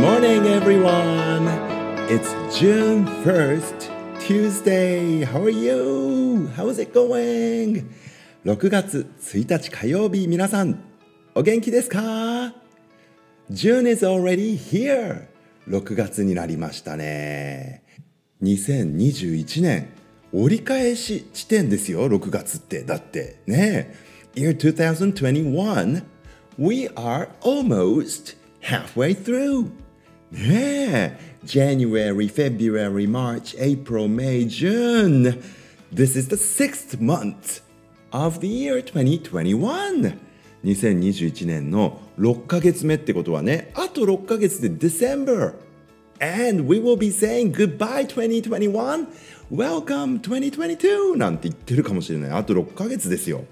Morning, everyone. It's June 1st, Tuesday. How are you? How's it going? 6月1日火曜日、皆さん、お元気ですか ?June is already here. 6月になりましたね。2021年、折り返し地点ですよ、6月って。だってね。Year 2021, we are almost halfway through. ねえ。January, February, March, April, May, June. This is the sixth month of the year 2021. 2021年の6ヶ月目ってことはね、あと6ヶ月で December。And we will be saying goodbye 2021, welcome 2022なんて言ってるかもしれない。あと6ヶ月ですよ。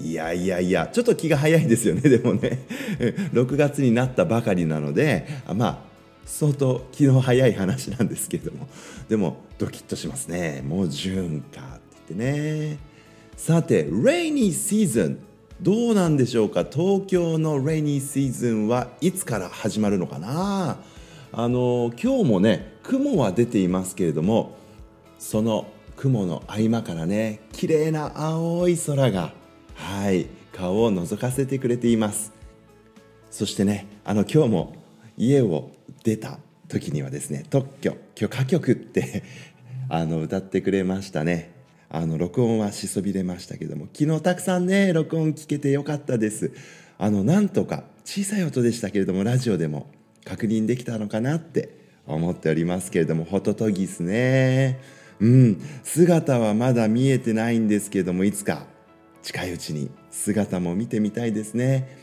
いやいやいや、ちょっと気が早いですよね、でもね。6月になったばかりなので、まあ、相当気の早い話なんですけれども、でもドキッとしますね。もうジューンかって言ってね。さて、レイニーシーズン。どうなんでしょうか？東京のレイニーシーズンはいつから始まるのかな？あの今日もね雲は出ていますけれどもその雲の合間からね綺麗な青い空がはい顔を覗かせてくれていますそしてねあの今日も家を出た時にはですね特許許可局って あの歌ってくれましたね。あの録音はしそびれましたけども昨日たくさんね録音聞けてよかったです。あのなんとか小さい音でしたけれどもラジオでも確認できたのかなって思っておりますけれどもホトトギスね。うん。姿はまだ見えてないんですけれどもいつか近いうちに姿も見てみたいですね。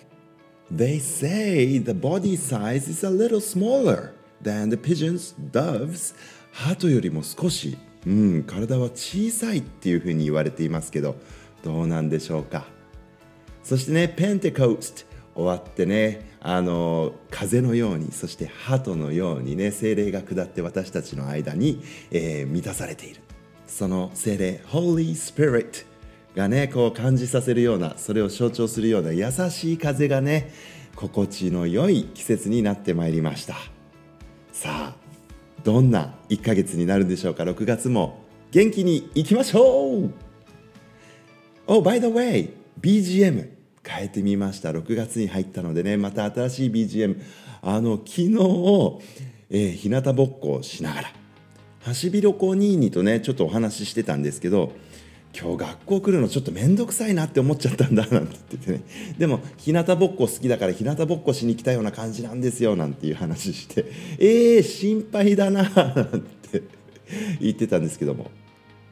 They say the body size is a little smaller than the pigeons, doves. 鳩よりも少し、うん、体は小さいっていうふうに言われていますけどどうなんでしょうか。そしてねペンテコースト終わってねあの風のようにそして鳩のようにね精霊が下って私たちの間に、えー、満たされている。その精霊 Holy Spirit がねこう感じさせるようなそれを象徴するような優しい風がね心地の良い季節になってまいりました。さあどんな1ヶ月になるんでしょうか？6月も元気にいきましょう！Oh, by the way, BGM 変えてみました。6月に入ったのでねまた新しい BGM あの昨日、えー、日向ぼっこをしながら。ハシビロコニーニとねちょっとお話ししてたんですけど今日学校来るのちょっと面倒くさいなって思っちゃったんだなんて言ってね。でも日向ぼっこ好きだから日向ぼっこしに来たような感じなんですよなんていう話して。えー、心配だななんて言ってたんですけども。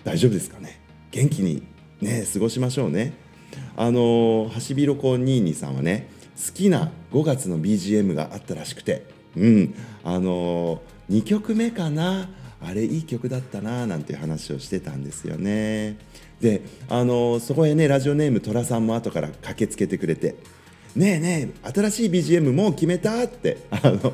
大丈夫ですかね？元気にね過ごしましょうね。あのハシビロコニーニさんはね好きな5月の BGM があったらしくて。うん。あの2曲目かな？あれいい曲だったななんていう話をしてたんですよね。であのそこへねラジオネームトラさんも後から駆けつけてくれてねえねえ新しい BGM もう決めたってあの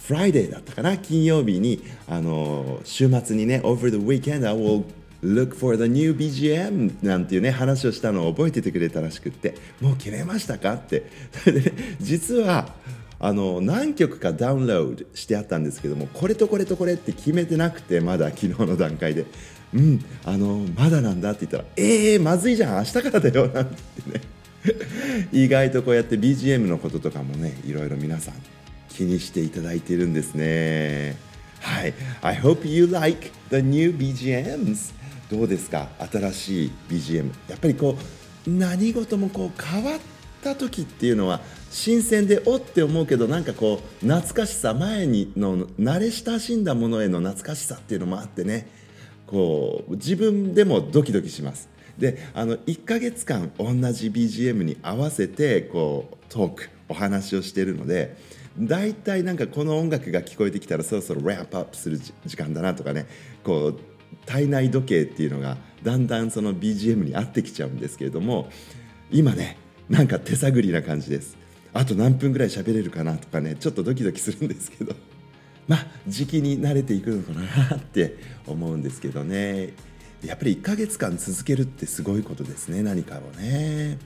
Friday だったかな金曜日にあの週末にね Over the weekend I will Look for the new BGM なんていうね話をしたのを覚えててくれたらしくってもう決めましたかって。で、実はあの何曲かダウンロードしてあったんですけどもこれとこれとこれって決めてなくてまだ昨日の段階で。うんあのまだなんだって言ったらえー、まずいじゃん明日からだよなんてね。意外とこうやって BGM のこととかもねいろいろ皆さん気にしていただいているんですね。はい。I hope you like the new BGMs どうですか？新しい BGM やっぱりこう何事もこう変わった時っていうのは新鮮でおって思うけどなんかこう懐かしさ前にの慣れ親しんだものへの懐かしさっていうのもあってね。こう自分でもドキドキします。であの1ヶ月間同じ BGM に合わせてこうトークお話をしてるので大体なんかこの音楽が聞こえてきたらそろそろラップアップする時間だなとかねこう体内時計っていうのがだんだんその BGM に合ってきちゃうんですけれども今ねなんか手探りな感じです。あと何分ぐらい喋れるかなとかねちょっとドキドキするんですけど。まあ時期に慣れていくのかなって思うんですけどね。やっぱり1ヶ月間続けるってすごいことですね何かをね。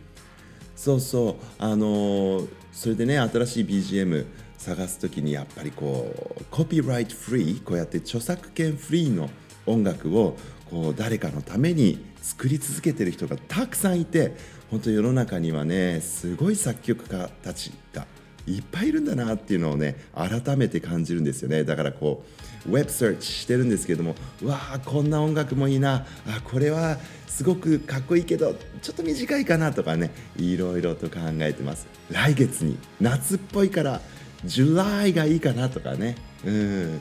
そうそう。あのそれでね新しい BGM 探す時にやっぱりこうコピーライトフリーこうやって著作権フリーの音楽をこう誰かのために作り続けてる人がたくさんいて本当世の中にはねすごい作曲家たちがいっぱいいるんだなっていうのをね改めて感じるんですよね。だからこうウェブサーチしてるんですけどもわあこんな音楽もいいな。あこれはすごくかっこいいけどちょっと短いかなとかねいろいろと考えてます。来月に夏っぽいからジュライがいいかなとかね。うん。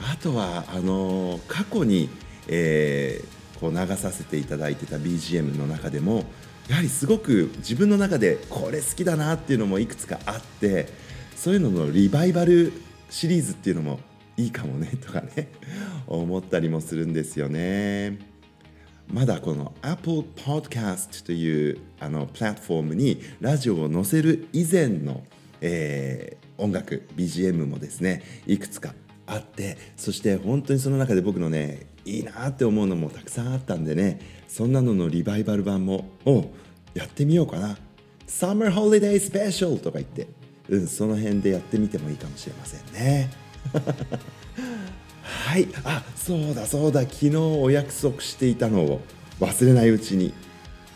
あとはあの過去に、えー、こう流させていただいてた BGM の中でもやはりすごく自分の中でこれ好きだなっていうのもいくつかあってそういうののリバイバルシリーズっていうのもいいかもねとかね 思ったりもするんですよね。まだこの Apple Podcast というあのプラットフォームにラジオを載せる以前の、えー、音楽 BGM もですねいくつかあってそして本当にその中で僕のねいいなって思うのもたくさんあったんでね。そんなののリバイバル版もおやってみようかな。Summer Holiday Special とか言って。うんその辺でやってみてもいいかもしれませんね。はい。あそうだそうだ。昨日お約束していたのを。忘れないうちに。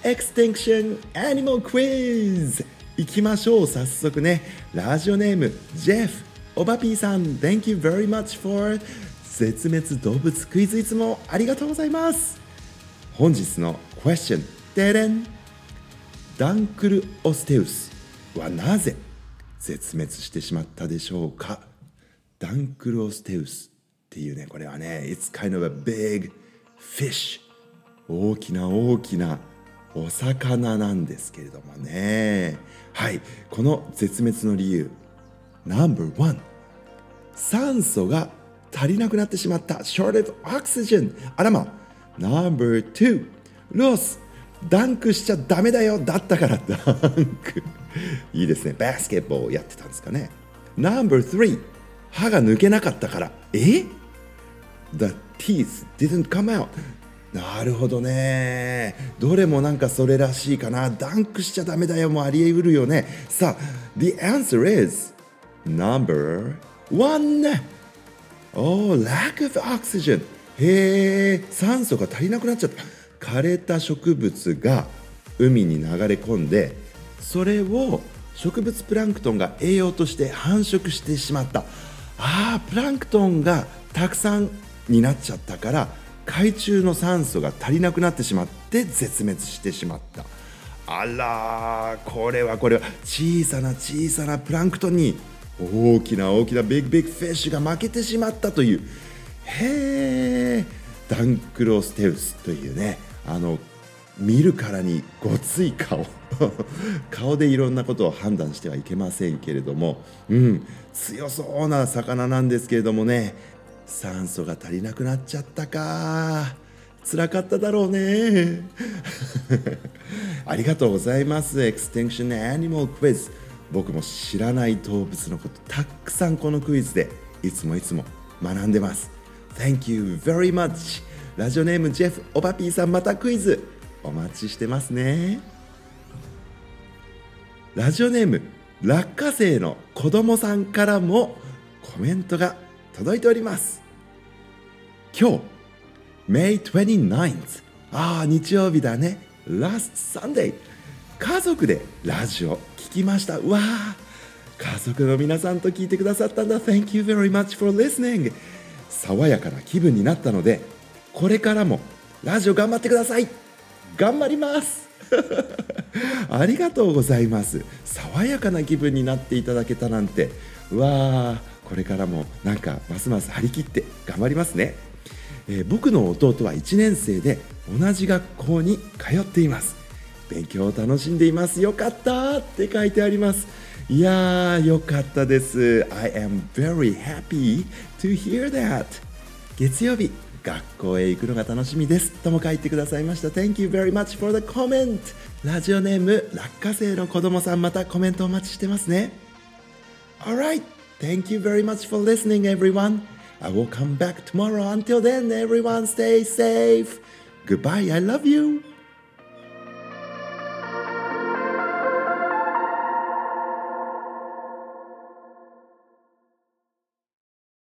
Extinction Animal Quiz 行きましょう早速ね。ラジオネームジェフおばぴーさん Thank you very much for 絶滅動物クイズいつもありがとうございます。本日の Question デレン。ダンクルオステウスはなぜ絶滅してしまったでしょうか？ダンクルオステウスっていうねこれはね It's kind of a big fish 大きな大きなお魚なんですけれどもね。はい。この絶滅の理由。No.1 酸素が足りなくなってしまった。Short of oxygen. あらま No.2 ロスダンクしちゃダメだよ。だったから。ダンク。いいですね。バスケットボールやってたんですかね。No.3 歯が抜けなかったから。え？The teeth didn't come out. なるほどね。どれもなんかそれらしいかな。ダンクしちゃダメだよ。もありえうるよね。さあ The answer is number one. Oh lack of oxygen へえ酸素が足りなくなっちゃった。枯れた植物が海に流れ込んでそれを植物プランクトンが栄養として繁殖してしまった。あープランクトンがたくさんになっちゃったから海中の酸素が足りなくなってしまって絶滅してしまった。あらこれはこれは小さな小さなプランクトンに大きな大きなビッグビッグフィッシュが負けてしまったというへえダンクロステウスというねあの見るからにごつい顔 顔でいろんなことを判断してはいけませんけれども、うん、強そうな魚なんですけれどもね酸素が足りなくなっちゃったか辛かっただろうね。ありがとうございます。Extinction Animal Quiz 僕も知らない動物のことたくさんこのクイズでいつもいつも学んでます。Thank you very much. ラジオネームジェフオバピーさんまたクイズお待ちしてますね。ラジオネーム落花生の子供さんからもコメントが届いております。今日 May 29th ああ日曜日だね。Last Sunday 家族でラジオ聞きました。うわあ家族の皆さんと聞いてくださったんだ。Thank you very much for listening. 爽やかな気分になったのでこれからもラジオ頑張ってください。頑張ります。ありがとうございます。爽やかな気分になっていただけたなんて。わあこれからもなんかますます張り切って頑張りますね、えー、僕の弟は1年生で同じ学校に通っています。勉強を楽しんでいますよかったって書いてありますいやーよかったです I am very happy to hear that 月曜日学校へ行くのが楽しみですとも書いてくださいました Thank you very much for the comment ラジオネーム落花生の子供さんまたコメントお待ちしてますね Alright Thank you very much for listening everyone I will come back tomorrow until then everyone stay safe Goodbye I love you